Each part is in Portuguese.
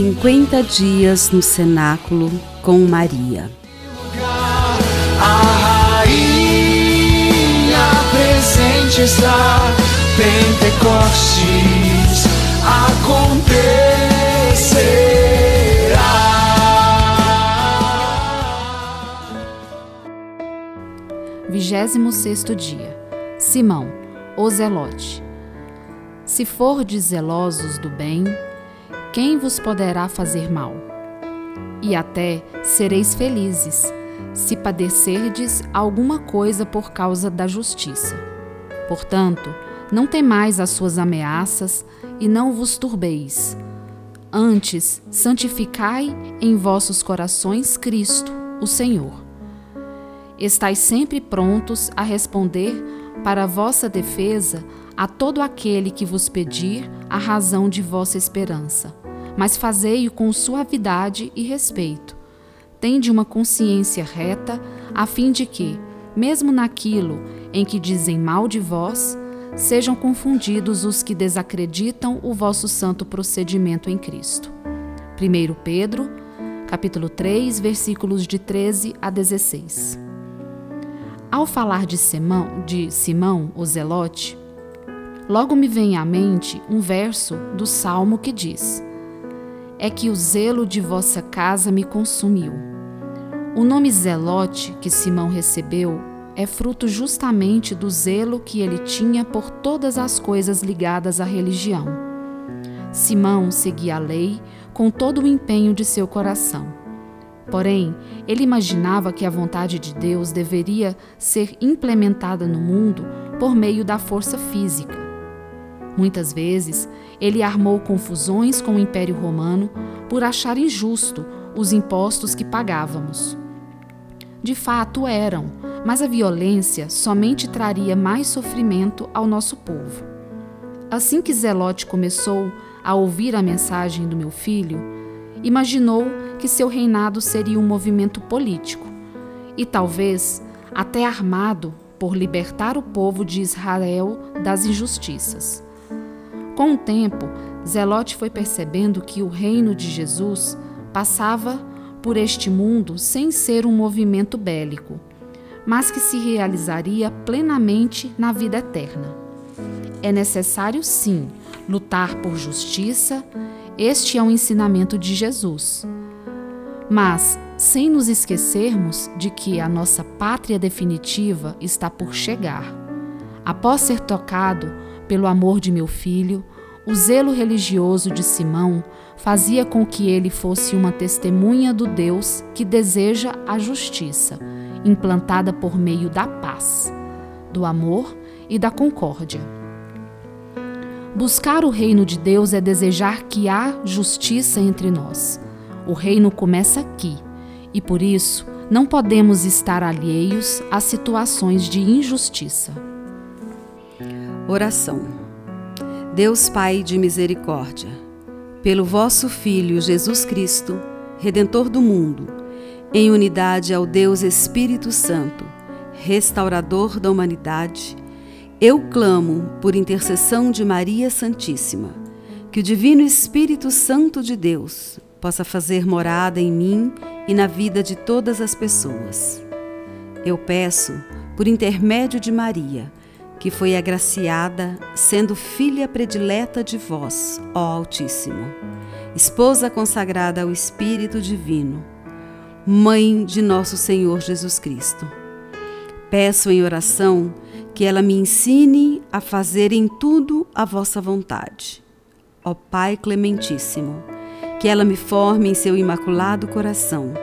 50 dias no cenáculo com Maria. A rainha presente está, Pentecostes acontecerá. Vigésimo sexto dia. Simão, o Zelote. Se fordes zelosos do bem, quem vos poderá fazer mal? E até sereis felizes, se padecerdes alguma coisa por causa da justiça. Portanto, não temais as suas ameaças e não vos turbeis. Antes, santificai em vossos corações Cristo, o Senhor. Estais sempre prontos a responder para vossa defesa a todo aquele que vos pedir a razão de vossa esperança mas fazei-o com suavidade e respeito. Tende uma consciência reta, a fim de que, mesmo naquilo em que dizem mal de vós, sejam confundidos os que desacreditam o vosso santo procedimento em Cristo. 1 Pedro, capítulo 3, versículos de 13 a 16. Ao falar de Simão, de Simão, o Zelote, logo me vem à mente um verso do Salmo que diz: é que o zelo de vossa casa me consumiu. O nome Zelote que Simão recebeu é fruto justamente do zelo que ele tinha por todas as coisas ligadas à religião. Simão seguia a lei com todo o empenho de seu coração. Porém, ele imaginava que a vontade de Deus deveria ser implementada no mundo por meio da força física. Muitas vezes, ele armou confusões com o Império Romano por achar injusto os impostos que pagávamos. De fato eram, mas a violência somente traria mais sofrimento ao nosso povo. Assim que Zelote começou a ouvir a mensagem do meu filho, imaginou que seu reinado seria um movimento político e talvez até armado por libertar o povo de Israel das injustiças. Com o tempo, Zelote foi percebendo que o reino de Jesus passava por este mundo sem ser um movimento bélico, mas que se realizaria plenamente na vida eterna. É necessário, sim, lutar por justiça, este é o ensinamento de Jesus. Mas, sem nos esquecermos de que a nossa pátria definitiva está por chegar. Após ser tocado pelo amor de meu filho, o zelo religioso de Simão fazia com que ele fosse uma testemunha do Deus que deseja a justiça, implantada por meio da paz, do amor e da concórdia. Buscar o reino de Deus é desejar que há justiça entre nós. O reino começa aqui e por isso não podemos estar alheios a situações de injustiça. Oração. Deus Pai de misericórdia, pelo vosso Filho Jesus Cristo, Redentor do mundo, em unidade ao Deus Espírito Santo, restaurador da humanidade, eu clamo por intercessão de Maria Santíssima, que o Divino Espírito Santo de Deus possa fazer morada em mim e na vida de todas as pessoas. Eu peço, por intermédio de Maria, que foi agraciada, sendo filha predileta de vós, ó Altíssimo, esposa consagrada ao Espírito Divino, mãe de nosso Senhor Jesus Cristo. Peço em oração que ela me ensine a fazer em tudo a vossa vontade. Ó Pai Clementíssimo, que ela me forme em seu imaculado coração,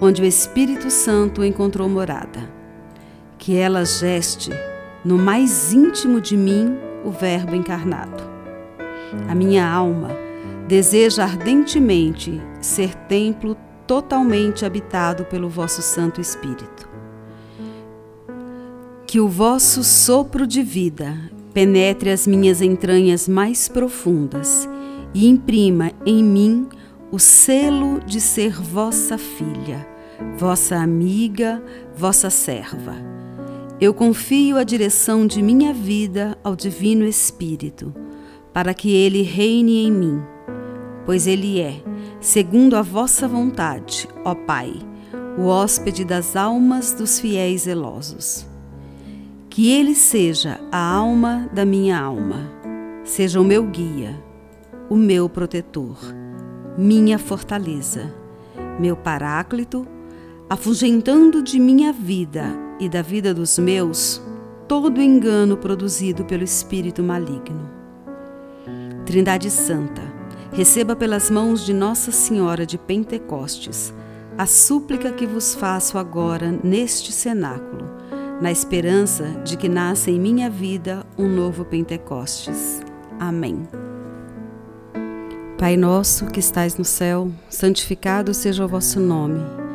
onde o Espírito Santo encontrou morada. Que ela geste no mais íntimo de mim o Verbo encarnado. A minha alma deseja ardentemente ser templo totalmente habitado pelo vosso Santo Espírito. Que o vosso sopro de vida penetre as minhas entranhas mais profundas e imprima em mim o selo de ser vossa filha, vossa amiga, vossa serva eu confio a direção de minha vida ao Divino Espírito, para que ele reine em mim, pois ele é, segundo a vossa vontade, ó Pai, o hóspede das almas dos fiéis zelosos. Que ele seja a alma da minha alma, seja o meu guia, o meu protetor, minha fortaleza, meu paráclito, afugentando de minha vida e da vida dos meus todo engano produzido pelo espírito maligno. Trindade Santa, receba pelas mãos de Nossa Senhora de Pentecostes a súplica que vos faço agora neste cenáculo, na esperança de que nasça em minha vida um novo Pentecostes. Amém. Pai nosso que estais no céu, santificado seja o vosso nome.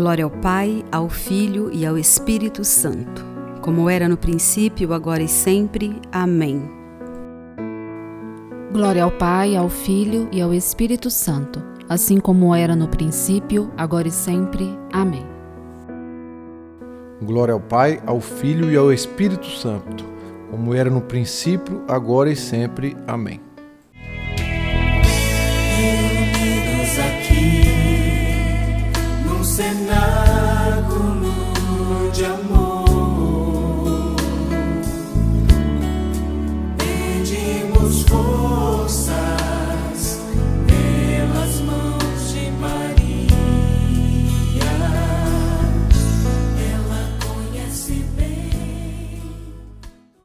Glória ao Pai, ao Filho e ao Espírito Santo, como era no princípio, agora e sempre. Amém. Glória ao Pai, ao Filho e ao Espírito Santo, assim como era no princípio, agora e sempre. Amém. Glória ao Pai, ao Filho e ao Espírito Santo como era no princípio, agora e sempre. Amém. Reunidos aqui, senakulujamu